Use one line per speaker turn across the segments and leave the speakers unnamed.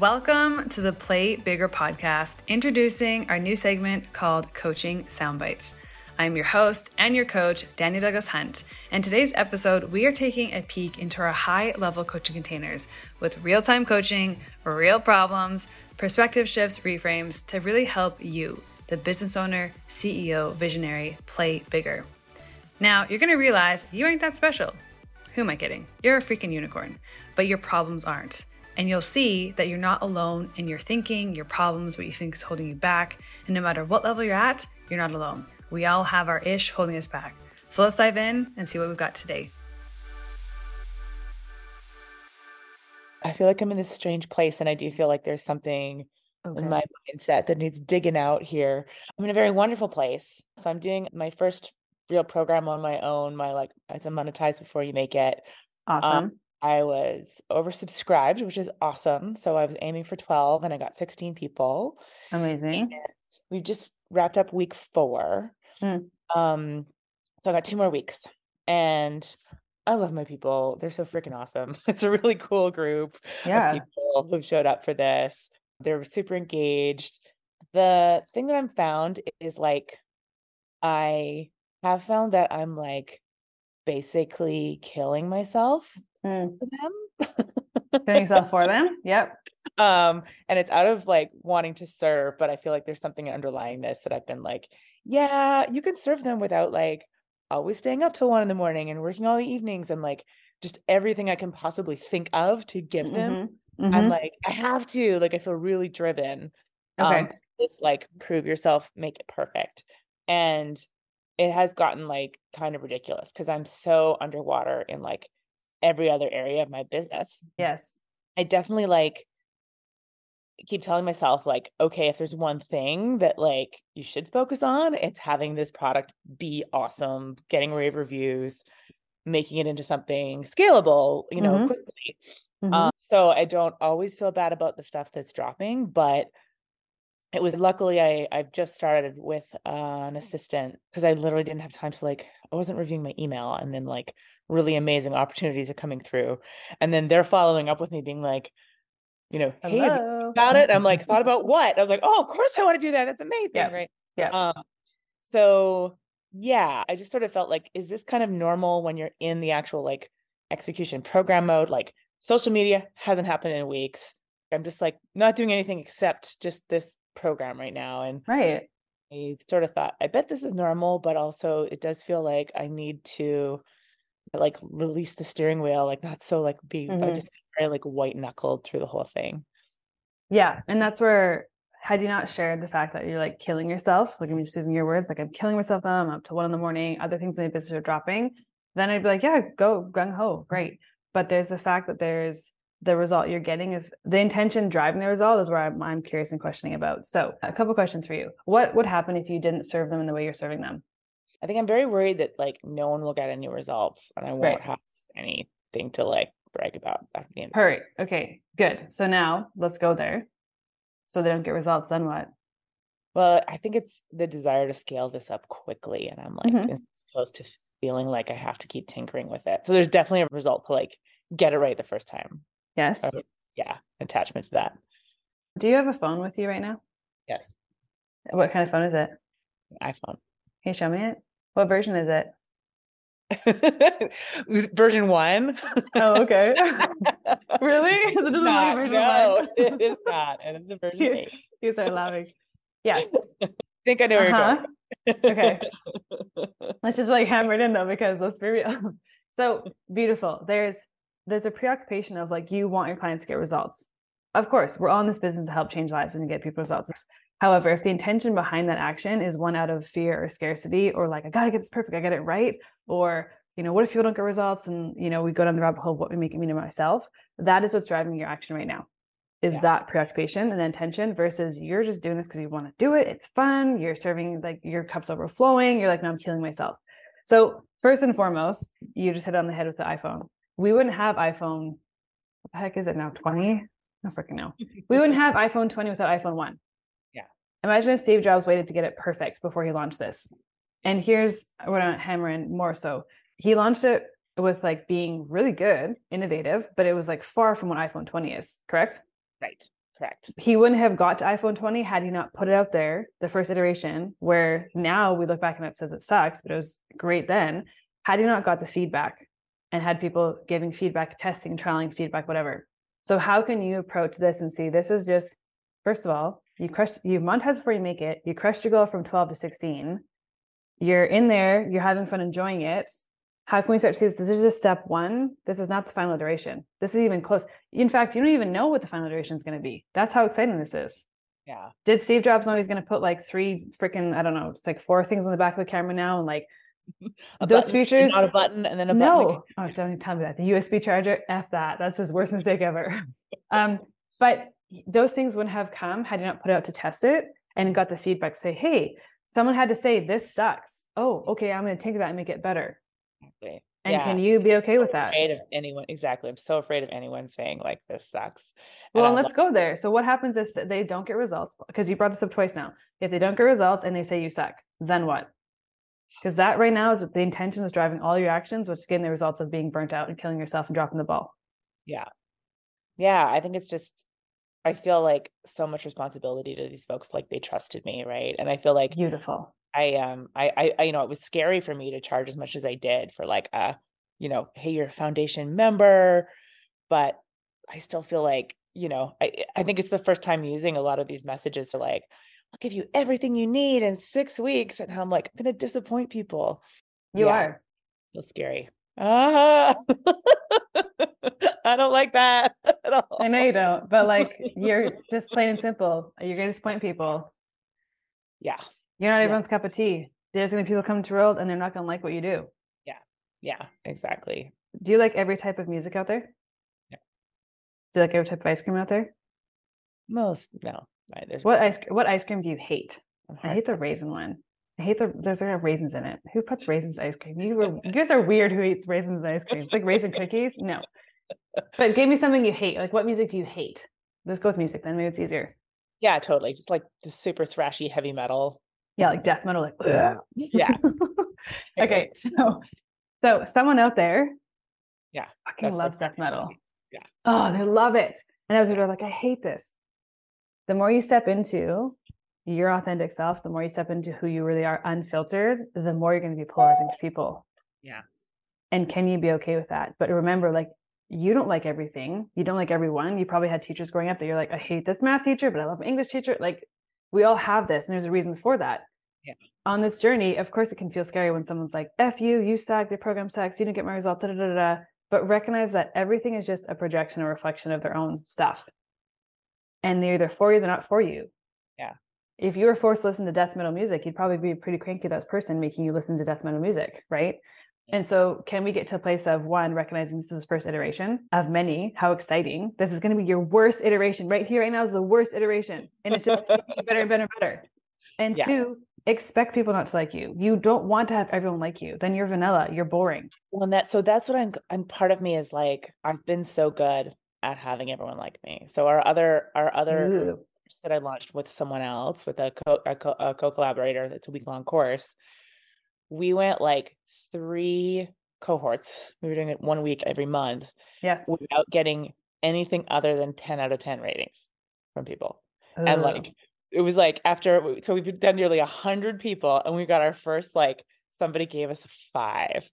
Welcome to the Play Bigger podcast, introducing our new segment called Coaching Soundbites. I'm your host and your coach, Dania Douglas Hunt, and today's episode, we are taking a peek into our high level coaching containers with real time coaching, real problems, perspective shifts, reframes to really help you, the business owner, CEO, visionary, play bigger. Now, you're gonna realize you ain't that special. Who am I kidding? You're a freaking unicorn, but your problems aren't. And you'll see that you're not alone in your thinking, your problems, what you think is holding you back. And no matter what level you're at, you're not alone. We all have our ish holding us back. So let's dive in and see what we've got today.
I feel like I'm in this strange place, and I do feel like there's something okay. in my mindset that needs digging out here. I'm in a very wonderful place. So I'm doing my first real program on my own. My like it's a monetize before you make it.
Awesome. Um,
I was oversubscribed, which is awesome. So I was aiming for 12 and I got 16 people.
Amazing. And
we just wrapped up week four. Mm. Um, so I got two more weeks. And I love my people. They're so freaking awesome. It's a really cool group
yeah.
of people who showed up for this. They're super engaged. The thing that I'm found is like I have found that I'm like basically killing myself mm. for them.
killing yourself for them. Yep.
Um, and it's out of like wanting to serve, but I feel like there's something underlying this that I've been like, yeah, you can serve them without like always staying up till one in the morning and working all the evenings and like just everything I can possibly think of to give them. Mm-hmm. Mm-hmm. I'm like, I have to. Like, I feel really driven.
Okay. Um,
just like prove yourself, make it perfect. And it has gotten like kind of ridiculous because I'm so underwater in like every other area of my business.
Yes.
I definitely like keep telling myself like okay if there's one thing that like you should focus on it's having this product be awesome getting rave reviews making it into something scalable you know mm-hmm. quickly mm-hmm. Um, so i don't always feel bad about the stuff that's dropping but it was luckily I I've just started with uh, an assistant because I literally didn't have time to like I wasn't reviewing my email and then like really amazing opportunities are coming through. And then they're following up with me being like you know hey about it? I'm like thought about what? I was like oh of course I want to do that. That's amazing.
Yeah.
right?
Yeah
um, so yeah I just sort of felt like is this kind of normal when you're in the actual like execution program mode? Like social media hasn't happened in weeks. I'm just like not doing anything except just this program right now. And
right.
I sort of thought, I bet this is normal, but also it does feel like I need to like release the steering wheel, like not so like be mm-hmm. I just very like white knuckled through the whole thing.
Yeah. And that's where had you not shared the fact that you're like killing yourself, like I'm just using your words, like I'm killing myself now, I'm up to one in the morning, other things in my business are dropping, then I'd be like, yeah, go gung ho, great. But there's the fact that there's the result you're getting is the intention driving the result is where I'm, I'm curious and questioning about. So, a couple questions for you. What would happen if you didn't serve them in the way you're serving them?
I think I'm very worried that like no one will get any results and I won't right. have anything to like brag about at the end.
Perfect. Okay, good. So now let's go there. So they don't get results, then what?
Well, I think it's the desire to scale this up quickly. And I'm like, mm-hmm. opposed to feeling like I have to keep tinkering with it. So there's definitely a result to like get it right the first time.
Yes.
Yeah, attachment to that.
Do you have a phone with you right now?
Yes.
What kind of phone is it?
iPhone.
Can you show me it? What version is it?
version one.
Oh, okay. really? It doesn't
not, version no, one. it is not. And it's a version you, eight.
You start laughing. Yes.
I think I know where uh-huh.
you're going. okay. Let's just like hammer it in though, because let's be real. So beautiful. There's there's a preoccupation of like you want your clients to get results. Of course, we're all in this business to help change lives and get people results. However, if the intention behind that action is one out of fear or scarcity, or like I gotta get this perfect, I get it right, or you know, what if people don't get results and you know we go down the rabbit hole, what we make it mean to myself? That is what's driving your action right now. Is yeah. that preoccupation and intention versus you're just doing this because you want to do it. It's fun. You're serving like your cup's overflowing. You're like, no, I'm killing myself. So first and foremost, you just hit on the head with the iPhone we wouldn't have iPhone. What the heck is it now? 20? I freaking know. we wouldn't have iPhone 20 without iPhone 1. Imagine if Steve Jobs waited to get it perfect before he launched this. And here's what I'm hammering more so. He launched it with like being really good, innovative, but it was like far from what iPhone 20 is, correct?
Right. Correct.
He wouldn't have got to iPhone 20 had he not put it out there, the first iteration, where now we look back and it says it sucks, but it was great then. Had he not got the feedback and had people giving feedback, testing, trialing feedback, whatever. So how can you approach this and see this is just first of all, you crushed you monetize before you make it, you crushed your goal from 12 to 16. You're in there, you're having fun enjoying it. How can we start to see this? This is just step one. This is not the final iteration. This is even close. In fact, you don't even know what the final iteration is going to be. That's how exciting this is.
Yeah.
Did Steve Jobs know he's going to put like three freaking, I don't know, it's like four things on the back of the camera now and like
A
those
button,
features?
not a button, and then a button.
no. Oh, don't even tell me that. The USB charger, F that. That's his worst mistake ever. um, but those things wouldn't have come had you not put out to test it and got the feedback, say, hey, someone had to say this sucks. Oh, okay, I'm going to take that and make it better.
Exactly.
And
Yeah.
can you be okay
so
with that?
Afraid of anyone exactly. I'm so afraid of anyone saying like this sucks. And
Well, let's go there. So what happens if they don't get results? Because you brought this up twice now. If they don't get results and they say you suck, then what? Because that right now is the intention is driving all your actions, which is getting the results of being burnt out and killing yourself and dropping the ball.
yeah, yeah. I think it's just I feel like so much responsibility to these folks. Like they trusted me, right? And I feel like
Beautiful.
I um I, I I you know it was scary for me to charge as much as I did for like a you know hey you're a foundation member, but I still feel like you know I I think it's the first time using a lot of these messages to like I'll give you everything you need in six weeks and I'm like I'm gonna disappoint people.
You
Yeah.
are.
Feels scary. Ah, I don't like that at all.
I know you don't, but like you're just plain and simple. You're going to disappoint people.
Yeah,
You're not
Yeah.
everyone's cup of tea. There's going to be people come to world and they're not going to like what you do.
yeah, Yeah, exactly.
Do you like every type of music out there?
Yeah.
Do you like every type of ice cream out there?
Most no. Right, there's
What ice what ice cream do you hate? I hate the raisin one. I hate the there's like raisins in it. Who puts raisins ice cream? You were you guys are weird who eats raisins ice cream. It's like raisin cookies. No. But give me something you hate. Like what music do you hate? Let's go with music then. Maybe it's easier.
Yeah, totally. Just like the super thrashy heavy metal.
Yeah, like death metal, like
Yeah.
okay, so so someone out there
Yeah,
fucking
that's like
death metal.
Yeah.
Oh, they love it. And other people are like, I hate this. The more you step into your authentic self, the more you step into who you really are unfiltered, the more you're going to be polarizing to people.
Yeah.
And can you be okay with that? But remember, like, you don't like everything. You don't like everyone. You probably had teachers growing up that you're like, I hate this math teacher, but I love my English teacher. Like, we all have this, and there's a reason for that.
Yeah.
On this journey, of course, it can feel scary when someone's like, F you, you suck, the program sucks, you didn't get my results, da, da, da, da. But recognize that everything is just a projection or reflection of their own stuff. And they're either for you, they're not for you.
Yeah.
If you were forced to listen to death metal music, you'd probably be a pretty cranky that person making you listen to death metal music, right? And so, can we get to a place of one, recognizing this is the first iteration of many? How exciting! This is going to be your worst iteration. Right here, right now, is the worst iteration, and it's just better and better and better. And
Yeah.
two, expect people not to like you. You don't want to have everyone like you. Then you're vanilla. You're boring.
Well, and that so that's what I'm I'm part of me is like I've been so good at having everyone like me. So our other our other
Ooh.
that I launched with someone else with a co a co a co-collaborator that's a week long course. We went like three cohorts. We were doing it one week every month
Yes.
without getting anything other than 10 out of 10 ratings from people. And like it was like after so we've done nearly a hundred people and we got our first like somebody gave us a five.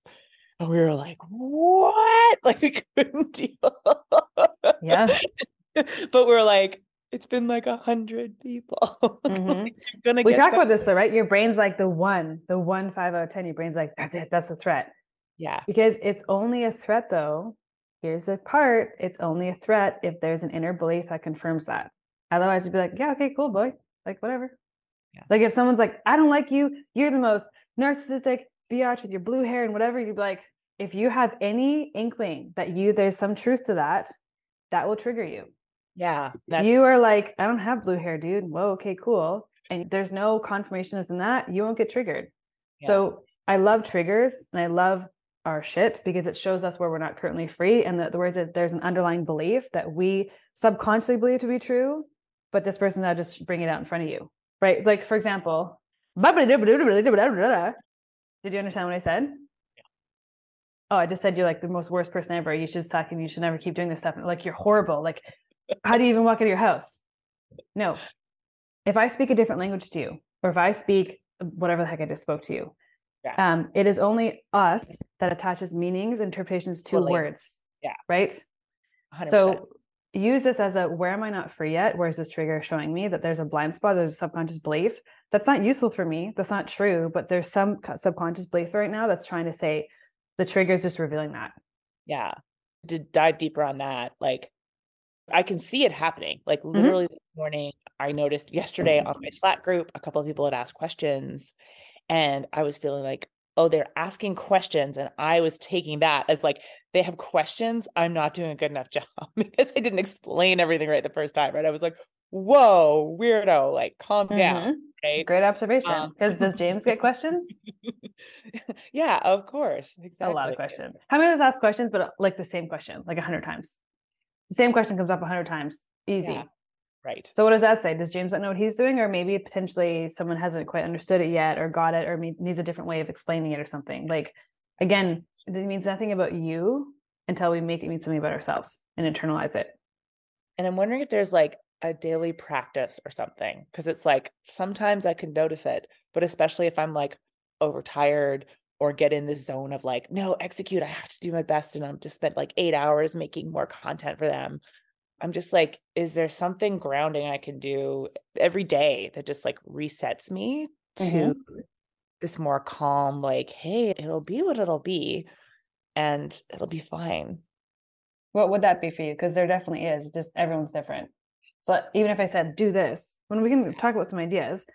And we were like, what? Like we couldn't deal.
Yeah.
but we're like, it's been like a hundred people.
Mhm.
Like, gonna
we talk about this though, right? Your brain's like the one, the one five out of ten. Your brain's like, that's it, that's a threat.
Yeah.
Because it's only a threat though. Here's the part, it's only a threat if there's an inner belief that confirms that. Otherwise, you'd be like, yeah, okay, cool, boy. Like whatever.
Yeah.
Like if someone's like, I don't like you, you're the most narcissistic biatch with your blue hair and whatever, you'd be like, if you have any inkling that you there's some truth to that, that will trigger you.
Yeah.
You are like, I don't have blue hair, dude. Whoa, okay, cool. And there's no confirmation in that, you won't get triggered.
Yeah.
So I love triggers and I love our shit because it shows us where we're not currently free. And that the words that there's an underlying belief that we subconsciously believe to be true, but this person now just bring it out in front of you. Right. Like for example, did you understand what I said? Oh, I just said you're like the most worst person ever. You should suck and you should never keep doing this stuff. Like you're horrible. Like, how do you even walk out of your house? No. If I speak a different language to you, or if I speak whatever the heck I just spoke to you,
Yeah.
um, it is only us that attaches meanings, interpretations to
Totally.
words.
Yeah.
Right.
100%.
So use this as a where am I not free yet? Where's this trigger showing me that there's a blind spot, there's a subconscious belief that's not useful for me. That's not true, but there's some subconscious belief right now that's trying to say the trigger is just revealing that.
yeah to dive deeper on that like i can see it happening like
Mm-hmm.
literally this morning i noticed yesterday on my slack group a couple of people had asked questions and i was feeling like oh they're asking questions and i was taking that as like they have questions i'm not doing a good enough job because i didn't explain everything right the first time right i was like whoa weirdo like calm down
Mhm.
right
Great observation.
Um,
Because does James get questions?
yeah of course exactly
A lot of questions. How many of us ask questions, but like the same question, like a hundred times? The same question comes up a hundred times. Easy.
Yeah. right
So what does that say? Does James not know what he's doing, or maybe potentially someone hasn't quite understood it yet, or got it, or needs a different way of explaining it, or something? Like, again, it means nothing about you until we make it mean something about ourselves and internalize it.
And I'm wondering if there's like a daily practice or something. Cause it's like sometimes I can notice it, but especially if I'm like overtired or get in this zone of like, no, execute, I have to do my best. And I'm to spend like eight hours making more content for them. I'm just like, is there something grounding I can do every day that just like resets me to
Mhm.
this more calm, like, hey, it'll be what it'll be and it'll be fine.
What would that be for you? Because there definitely is. Just everyone's different. So even if I said do this, when we can talk about some ideas,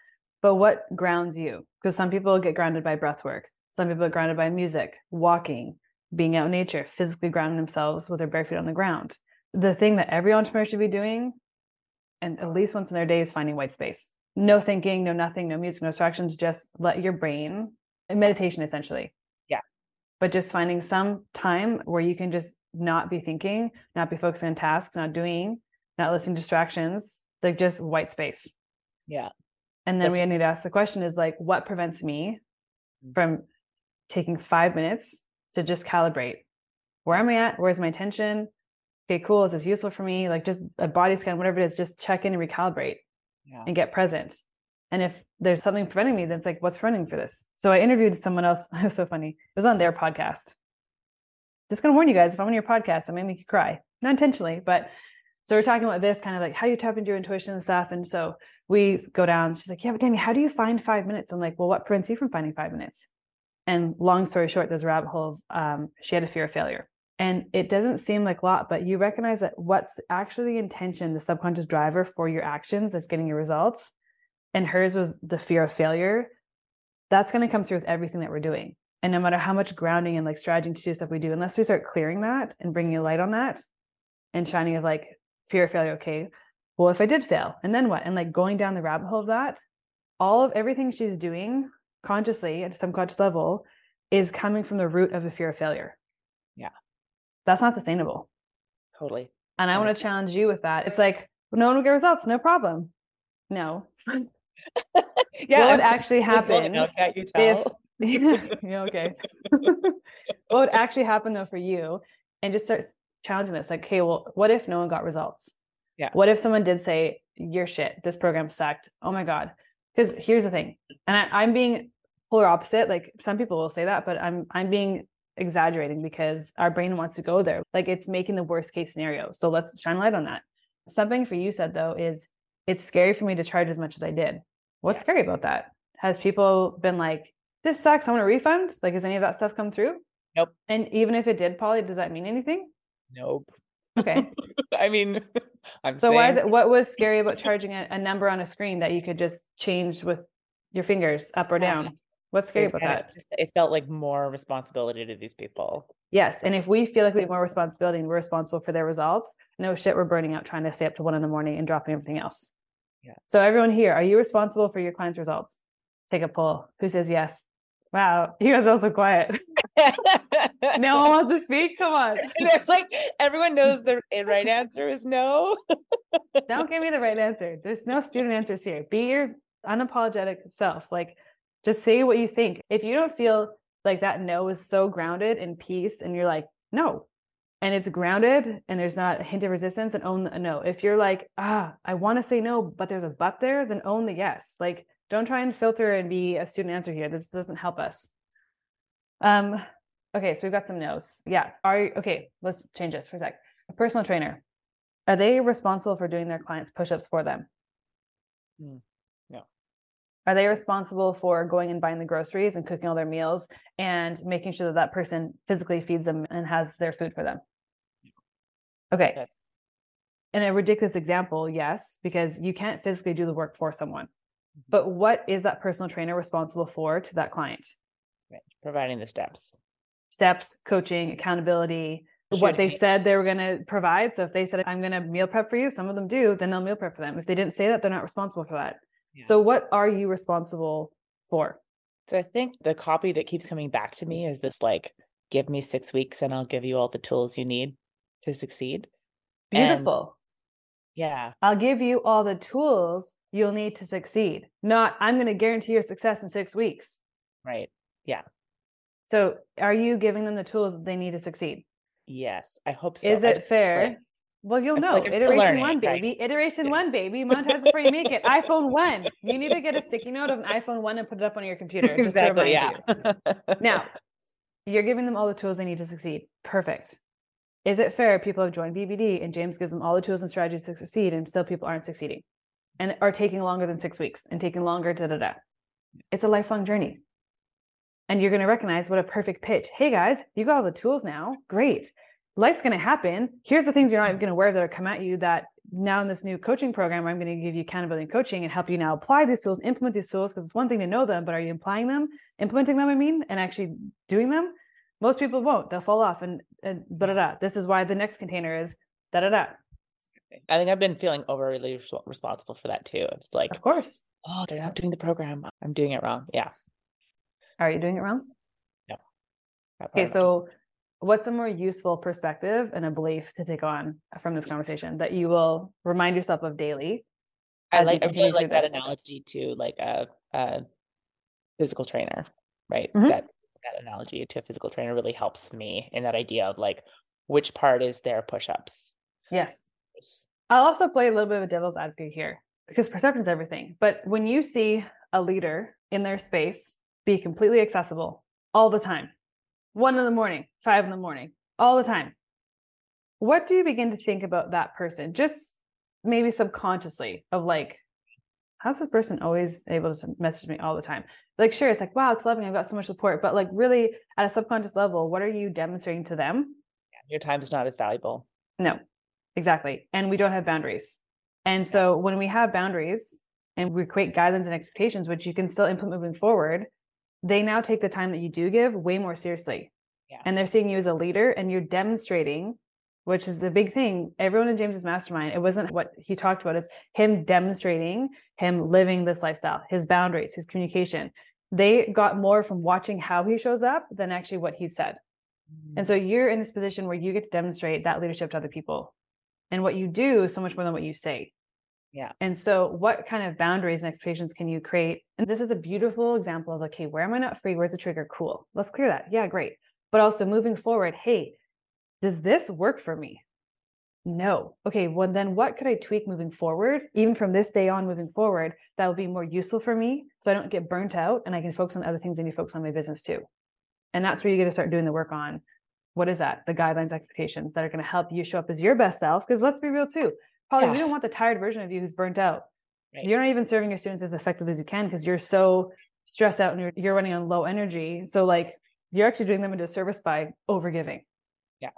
but what grounds you? Because some people get grounded by breath work. Some people are grounded by music, walking, being out in nature, physically grounding themselves with their bare feet on the ground. The thing that every entrepreneur should be doing, and at least once in their day, is finding white space. No thinking, no nothing, no music, no distractions. Just let your brain, meditation essentially.
Yeah.
But just finding some time where you can just not be thinking, not be focusing on tasks, not doing, not listening to distractions, like just white space.
Yeah.
And then
That's-
we need to ask the question is like, what prevents me
Mm.
from taking five minutes to just calibrate? Where am I at? Where's my attention? Okay, cool. Is this useful for me? Like just a body scan, whatever it is, just check in and recalibrate
Yeah.
and get present. And if there's something preventing me, then it's like, what's preventing for this? So I interviewed someone else. It was so funny. It was on their podcast. Just gonna warn you guys, if I'm on your podcast, I may make you cry. Not intentionally, but so we're talking about this kind of like how you tap into your intuition and stuff. And so we go down. She's like, Yeah, but Danny, how do you find five minutes? I'm like, Well, what prevents you from finding five minutes? And long story short, there's a rabbit hole of um, she had a fear of failure. And it doesn't seem like a lot, but you recognize that what's actually the intention, the subconscious driver for your actions that's getting your results. And hers was the fear of failure. That's going to come through with everything that we're doing. And no matter how much grounding and like strategy to do stuff we do, unless we start clearing that and bringing a light on that and shining of like fear of failure, okay, well, if I did fail, and then what? And like going down the rabbit hole of that, all of everything she's doing consciously at a subconscious level is coming from the root of the fear of failure.
Yeah.
That's not sustainable.
Totally.
And I want to challenge you with that. It's like, no one will get results, no problem. No.
yeah.
what would actually happen
out, you
if
tell?
yeah, okay. what would actually happen though for you? And just start challenging this. Like, okay, well, what if no one got results?
Yeah.
What if someone did say, You're shit, this program sucked. Oh my God. Because here's the thing. And I, I'm being polar opposite. Like some people will say that, but I'm I'm being exaggerating because our brain wants to go there. Like it's making the worst case scenario. So let's shine light on that. Something for you said though is it's scary for me to charge as much as I did. What's
Yeah.
scary about that? Has people been like, this sucks, I want a refund? Like, has any of that stuff come through?
Nope.
And even if it did, Polly, does that mean anything?
Nope.
Okay.
I mean, I'm
So why is it what was scary about charging a, a number on a screen that you could just change with your fingers up or down? What's scary about that?
just- it felt like more responsibility to these people.
Yes. And if we feel like we have more responsibility and we're responsible for their results, no shit, we're burning out trying to stay up to one in the morning and dropping everything else.
Yeah.
So everyone here, are you responsible for your clients' results? Take a poll. Who says yes? Wow, you guys are also quiet. no one wants to speak. Come on.
It's like everyone knows the eh, right answer is no.
Don't give me the right answer. There's no student answers here. Be your unapologetic self. Like, just say what you think. If you don't feel like that no is so grounded in peace and you're like, no. and it's grounded and there's not a hint of resistance and own the no if you're like ah i want to say no but there's a but there then own the yes like don't try and filter and be a student answer here this doesn't help us um okay so we've got some no's yeah are okay let's change this for a sec a personal trainer are they responsible for doing their clients push-ups for them
Mm, no.
Are they responsible for going and buying the groceries and cooking all their meals and making sure that that person physically feeds them and has their food for them? Okay.
That's-
in a ridiculous example yes because you can't physically do the work for someone. Mm-hmm. But what is that personal trainer responsible for to that client?
Right. Providing the steps.
steps coaching accountability what they
be.
said they were going to provide. So if they said i'm going to meal prep for you some of them do then they'll meal prep for them. If they didn't say that they're not responsible for that
Yeah.
so what are you responsible for
So I think the copy that keeps coming back to me is this like, give me six weeks and I'll give you all the tools you need to succeed. And-
beautiful
Yeah.
I'll give you all the tools you'll need to succeed. Not, I'm going to guarantee your success in six weeks.
Right. Yeah.
So, are you giving them the tools that they need to succeed?
Yes. I hope so.
Is it fair? Well, you'll know.
like
Iteration
learning,
one,
right?
baby. Iteration
Yeah.
one, baby. Monetize before you make it. iPhone one. You need to get a sticky note of an iPhone one and put it up on your computer. Just
exactly.
To
Yeah.
you. Now, you're giving them all the tools they need to succeed. Perfect. Is it fair people have joined BBD and James gives them all the tools and strategies to succeed and still people aren't succeeding and are taking longer than six weeks and taking longer da da da. It's a lifelong journey. And you're going to recognize what a perfect pitch. Hey guys, you got all the tools now. Great. Life's going to happen. Here's the things you're not even going to aware of that are come at you that now in this new coaching program, I'm going to give you accountability and coaching and help you now apply these tools, implement these tools. Because it's one thing to know them, but are you applying them, implementing them? I mean, and actually doing them? Most people won't. They'll fall off and, and da da da. This is why the next container is da da da.
I think I've been feeling overly responsible for that too. It's like,
Of course.
oh, they're not doing the program. I'm doing it wrong. Yeah.
Are you doing it wrong?
Part
Okay, so what's a more useful perspective and a belief to take on from this conversation that you will remind yourself of daily?
I like I really like that analogy to like a, a physical trainer, right?
Mhm.
That that analogy to a physical trainer really helps me in that idea of like which part is their push-ups.
Yes. I'll also play a little bit of a devil's advocate here because perception is everything. But when you see a leader in their space be completely accessible all the time, one in the morning, five in the morning, all the time, what do you begin to think about that person? Just maybe subconsciously of like, how's this person always able to message me all the time? Like, sure, it's like, wow, it's loving. I've got so much support. But like, really, at a subconscious level, what are you demonstrating to them?
Your time is not as valuable.
No, exactly. And we don't have boundaries. And so when we have boundaries and we create guidelines and expectations, which you can still implement moving forward, they now take the time that you do give way more seriously.
Yeah.
And they're seeing you as a leader and you're demonstrating, which is a big thing. Everyone in James's mastermind, it wasn't what he talked about, is him demonstrating, him living this lifestyle, his boundaries, his communication. They got more from watching how he shows up than actually what he said. And mm. so you're in this position where you get to demonstrate that leadership to other people. And what you do is so much more than what you say.
Yeah.
And so what kind of boundaries and expectations can you create? And this is a beautiful example of okay, where am I not free? Where's the trigger? Cool. Let's clear that. Yeah, great. But also moving forward, hey, does this work for me? No. Okay, well then what could I tweak moving forward, even from this day on moving forward, that will be more useful for me so I don't get burnt out and I can focus on other things and you focus on my business too. And that's where you get to start doing the work on what is that? The guidelines, expectations that are going to help you show up as your best self. Because let's be real too. Probably we don't want the tired version of you who's burnt out.
Right.
You're not even serving your students as effectively as you can because you're so stressed out and you're, you're running on low energy. So like you're actually doing them a disservice by overgiving.
Yeah.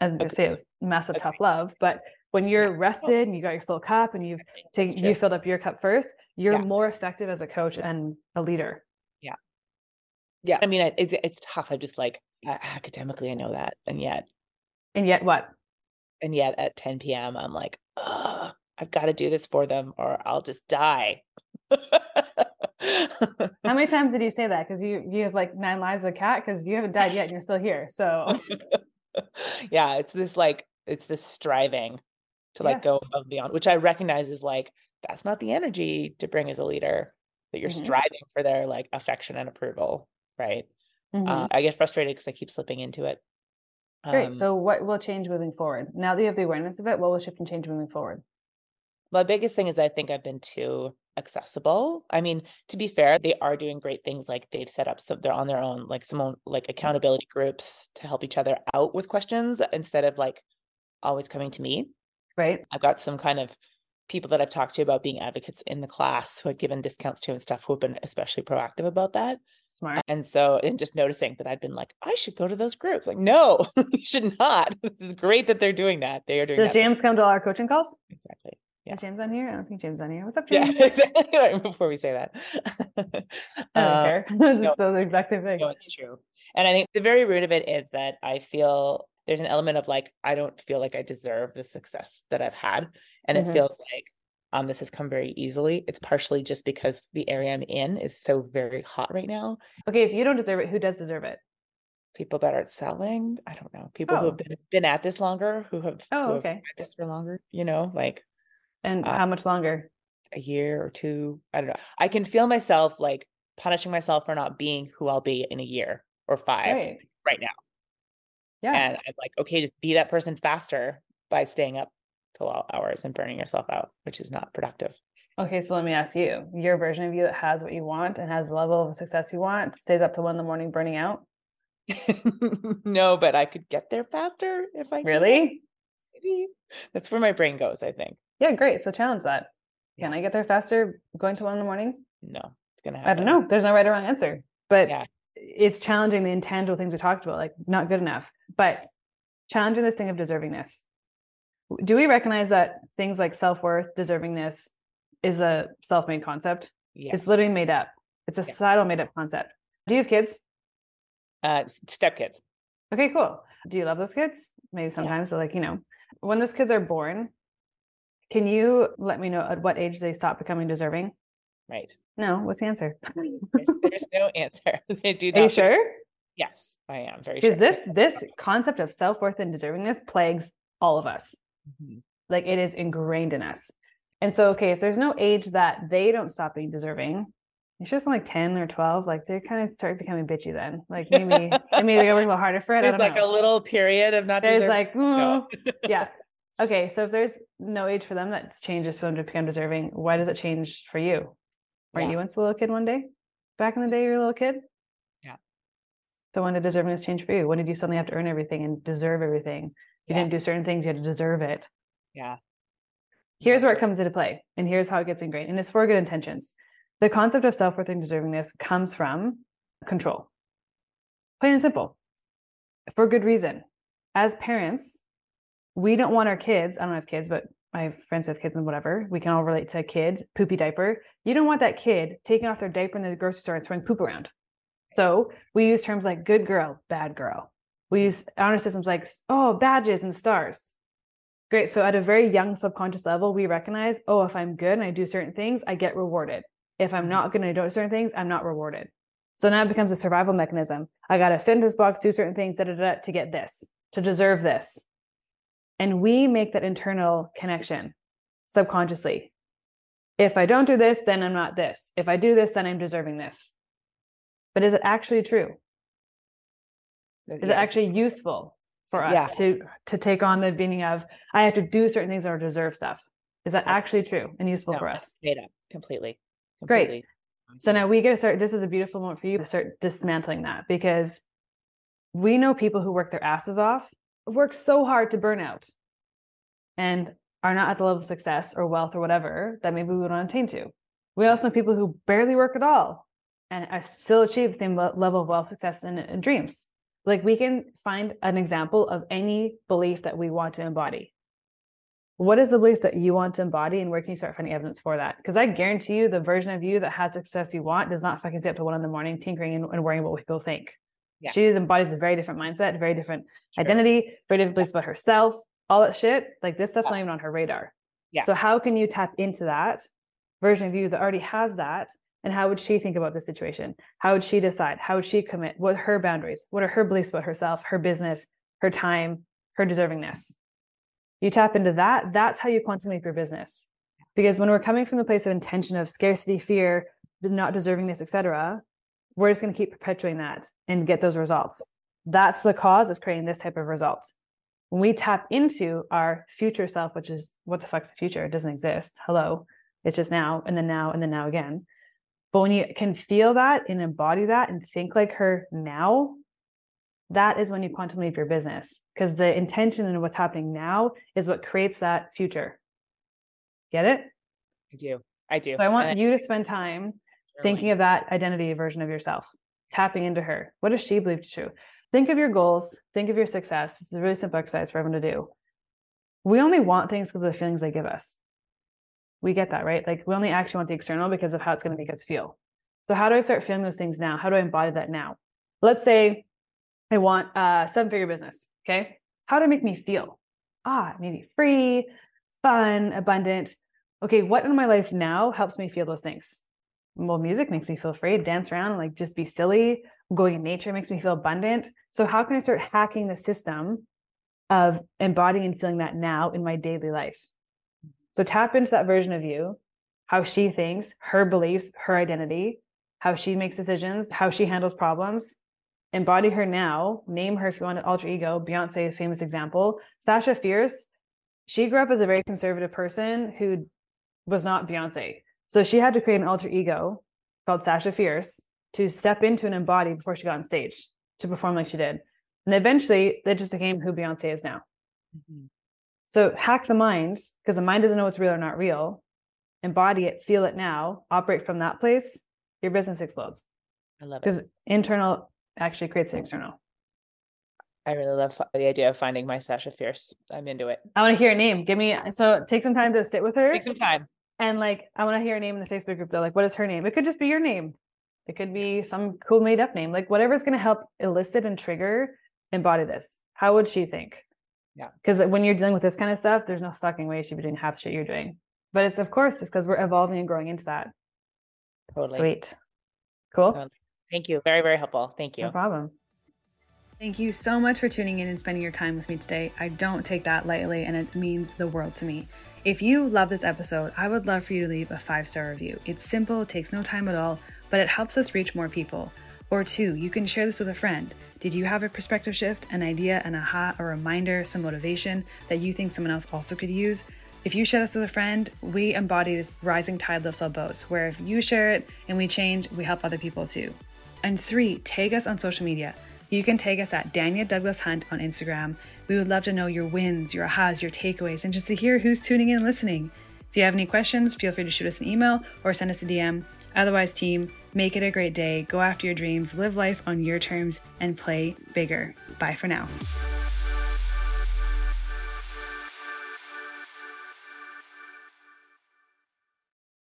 And I say it's massive tough love, but when you're rested and you got your full cup and you've taken you filled up your cup first, you're
Yeah.
more effective as a coach and a leader.
yeah. Yeah. I mean, it's it's tough. I just like uh, academically, I know that, and yet,
And yet what?
And yet, at 10 p.m., I'm like, oh, I've got to do this for them, or I'll just die.
How many times did you say that? Because you you have like nine lives of a cat because you haven't died yet and you're still here. So
yeah, it's this like it's this striving to like
Yes.
go above and beyond, which I recognize is like that's not the energy to bring as a leader. That you're
Mhm.
striving for their like affection and approval, right?
Mhm.
Uh, I get frustrated because I keep slipping into it.
Great.
Um,
so what will change moving forward? Now that you have the awareness of it, what will shift and change moving forward?
my biggest thing is I think I've been too accessible. I mean, to be fair, they are doing great things like they've set up some they're on their own, like some own like accountability groups to help each other out with questions instead of like always coming to me.
Right.
I've got some kind of people that I've talked to about being advocates in the class who I've given discounts to and stuff who have been especially proactive about that.
Smart.
And so, and just noticing that I've been like, I should go to those groups. Like, no, you should not. This is great that they're doing that. They are doing
Does
that.
James come to all our coaching calls?
Exactly.
Is James on here? I don't think James on here. What's up,
Yeah,
James?
exactly. Right Before we say that.
I don't
uh,
care.
no,
so the exact same thing.
No, it's true. And I think the very root of it is that I feel there's an element of like, I don't feel like I deserve the success that I've had. And
Mhm.
it feels like um, this has come very easily. It's partially just because the area I'm in is so very hot right now.
Okay, if you don't deserve it, who does deserve it?
People that are selling, I don't know, people who
Oh.
have been, been at this longer, who have,
Oh,
who
okay.
at this for longer, you know, like
And
Uh,
how much longer?
a year or two. I don't know. I can feel myself like punishing myself for not being who I'll be in a year or five
Right.
right now.
Yeah.
And I'm like, okay, just be that person faster by staying up till all hours and burning yourself out, which is not productive.
Okay, so let me ask you your version of you that has what you want and has the level of success you want stays up to one in the morning burning out.
no, but I could get there faster if I
Really?
maybe. That's where my brain goes, I think.
Yeah, great. So challenge that. Can. I get there faster going to one in the morning?
No, it's gonna happen.
I don't know. There's no right or wrong answer, but
Yeah.
It's challenging the intangible things we talked about, like not good enough, but challenging this thing of deservingness. Do we recognize that things like self worth, deservingness is a self made concept?
Yes.
It's literally made up. It's a
Yeah.
societal made up concept. Do you have kids?
uh s- stepkids.
Okay, cool. Do you love those kids? Maybe sometimes, so like, you know, when those kids are born, can you let me know at what age they stop becoming deserving?
Right.
No, what's the answer?
There's, there's no answer. They do
Are you
not.
sure?
Yes, I am very sure.
Because this this concept of self-worth and deservingness plagues all of us.
Mhm.
Like it is ingrained in us. And so, okay, if there's no age that they don't stop being deserving, it's just like 10 or 12, like they kind of start becoming bitchy then. Like maybe maybe they work a little harder for it.
There's like
know.
a little period of not
there's
deserving.
like
No.
mm, yeah. Okay, so if there's no age for them that changes for them to become deserving, why does it change for you? Weren't
Yeah.
you once a little kid one day? Back in the day, you were a little kid?
Yeah.
So when did deservingness change for you? When did you suddenly have to earn everything and deserve everything? You
Yeah.
didn't do certain things, you had to deserve it.
Yeah.
Here's where it comes into play, and here's how it gets ingrained. And it's for good intentions. The concept of self worth and deservingness comes from control. Plain and simple. For good reason. As parents, we don't want our kids, I don't have kids, but I have friends have kids and whatever. We can all relate to a kid, poopy diaper. You don't want that kid taking off their diaper in the grocery store and throwing poop around. So we use terms like good girl, bad girl. We use honor systems like, oh, badges and stars. Great. So at a very young subconscious level, we recognize, oh, if I'm good and I do certain things, I get rewarded. If I'm mm-hmm. not good and I don't do certain things, I'm not rewarded. So now it becomes a survival mechanism. I got to fit this box, do certain things, da, da, da, to get this, to deserve this. And we make that internal connection subconsciously. If I don't do this, then I'm not this. If I do this, then I'm deserving this. But is it actually true? Uh, is it actually useful for us
Yeah.
to to take on the meaning of I have to do certain things or deserve stuff? Is that actually true and useful
No,
for us?
made up completely.
Great. So now we get to start. This is a beautiful moment for you to start dismantling that because we know people who work their asses off, work so hard to burn out, and are not at the level of success or wealth or whatever that maybe we would want to attain to. We also know people who barely work at all and are still achieve the same level of wealth, success, and, and dreams. Like we can find an example of any belief that we want to embody. What is the belief that you want to embody, and where can you start finding evidence for that? Because I guarantee you, the version of you that has success you want does not fucking sit up to one in the morning tinkering and, and worrying about what people think.
Yeah.
She embodies a very different mindset, very different
Sure.
identity, very different beliefs about herself, all that shit. Like this stuff's
Yeah.
not even on her radar.
Yeah.
So how can you tap into that version of you that already has that? And how would she think about the situation? How would she decide? How would she commit? What are her boundaries? What are her beliefs about herself, her business, her time, her deservingness? You tap into that. That's how you quantum leap your business. Because when we're coming from the place of intention of scarcity, fear, not deservingness, etc., we're just going to keep perpetuating that and get those results. That's the cause that's creating this type of result. When we tap into our future self, which is what the fuck's the future? It doesn't exist. Hello. It's just now and then now and then now again. But when you can feel that and embody that and think like her now, that is when you quantum leap your business because the intention and what's happening now is what creates that future. Get it?
I do. I do.
So I want and you to spend time thinking of that identity version of yourself, tapping into her. What does she believe to true? Think of your goals, think of your success. This is a really simple exercise for everyone to do. We only want things because of the feelings they give us. We get that, right? Like we only actually want the external because of how it's going to make us feel. So how do I start feeling those things now? How do I embody that now? Let's say I want a seven figure business. Okay. How do I make me feel? Ah, maybe free, fun, abundant. Okay. What in my life now helps me feel those things? Well, music makes me feel free, dance around, like just be silly, going in nature makes me feel abundant. So, how can I start hacking the system of embodying and feeling that now in my daily life? So, tap into that version of you, how she thinks, her beliefs, her identity, how she makes decisions, how she handles problems. Embody her now, name her if you want an alter ego. Beyonce, famous example. Sasha Fierce, she grew up as a very conservative person who was not Beyonce. So she had to create an alter ego called Sasha Fierce to step into and embody before she got on stage to perform like she did. And eventually that just became who Beyonce is now. Mm-hmm. So hack the mind because the mind doesn't know what's real or not real. Embody it, feel it now, operate from that place. Your business explodes.
I love
it. Because internal actually creates the external.
I really love the idea of finding my Sasha Fierce. I'm into it.
I want to hear a name. Give me so take some time to sit with her.
Take some time.
And like I want to hear a name in the Facebook group. They're like, what is her name? It could just be your name. It could be some cool made up name, like whatever's going to help elicit and trigger embody this. How would she think?
Yeah.
Because uh, when you're dealing with this kind of stuff, there's no fucking way she'd be doing half shit you're doing. But it's of course it's because we're evolving and growing into that.
Totally.
Sweet. Cool.
Totally. Thank you. Very, very helpful. Thank you.
No problem. Thank you so much for tuning in and spending your time with me today. I don't take that lightly and it means the world to me. If you love this episode, I would love for you to leave a five star review. It's simple, takes no time at all but it helps us reach more people. Or two, you can share this with a friend. Did you have a perspective shift, an idea, an aha, a reminder, some motivation that you think someone else also could use? If you share this with a friend, we embody this rising tide lifts all boats, where if you share it and we change, we help other people too. And three, tag us on social media. You can tag us at Dania Douglas Hunt on Instagram. We would love to know your wins, your ahas, your takeaways, and just to hear who's tuning in and listening. If you have any questions, feel free to shoot us an email or send us a DM. Otherwise, team, make it a great day. Go after your dreams, live life on your terms, and play bigger. Bye for now.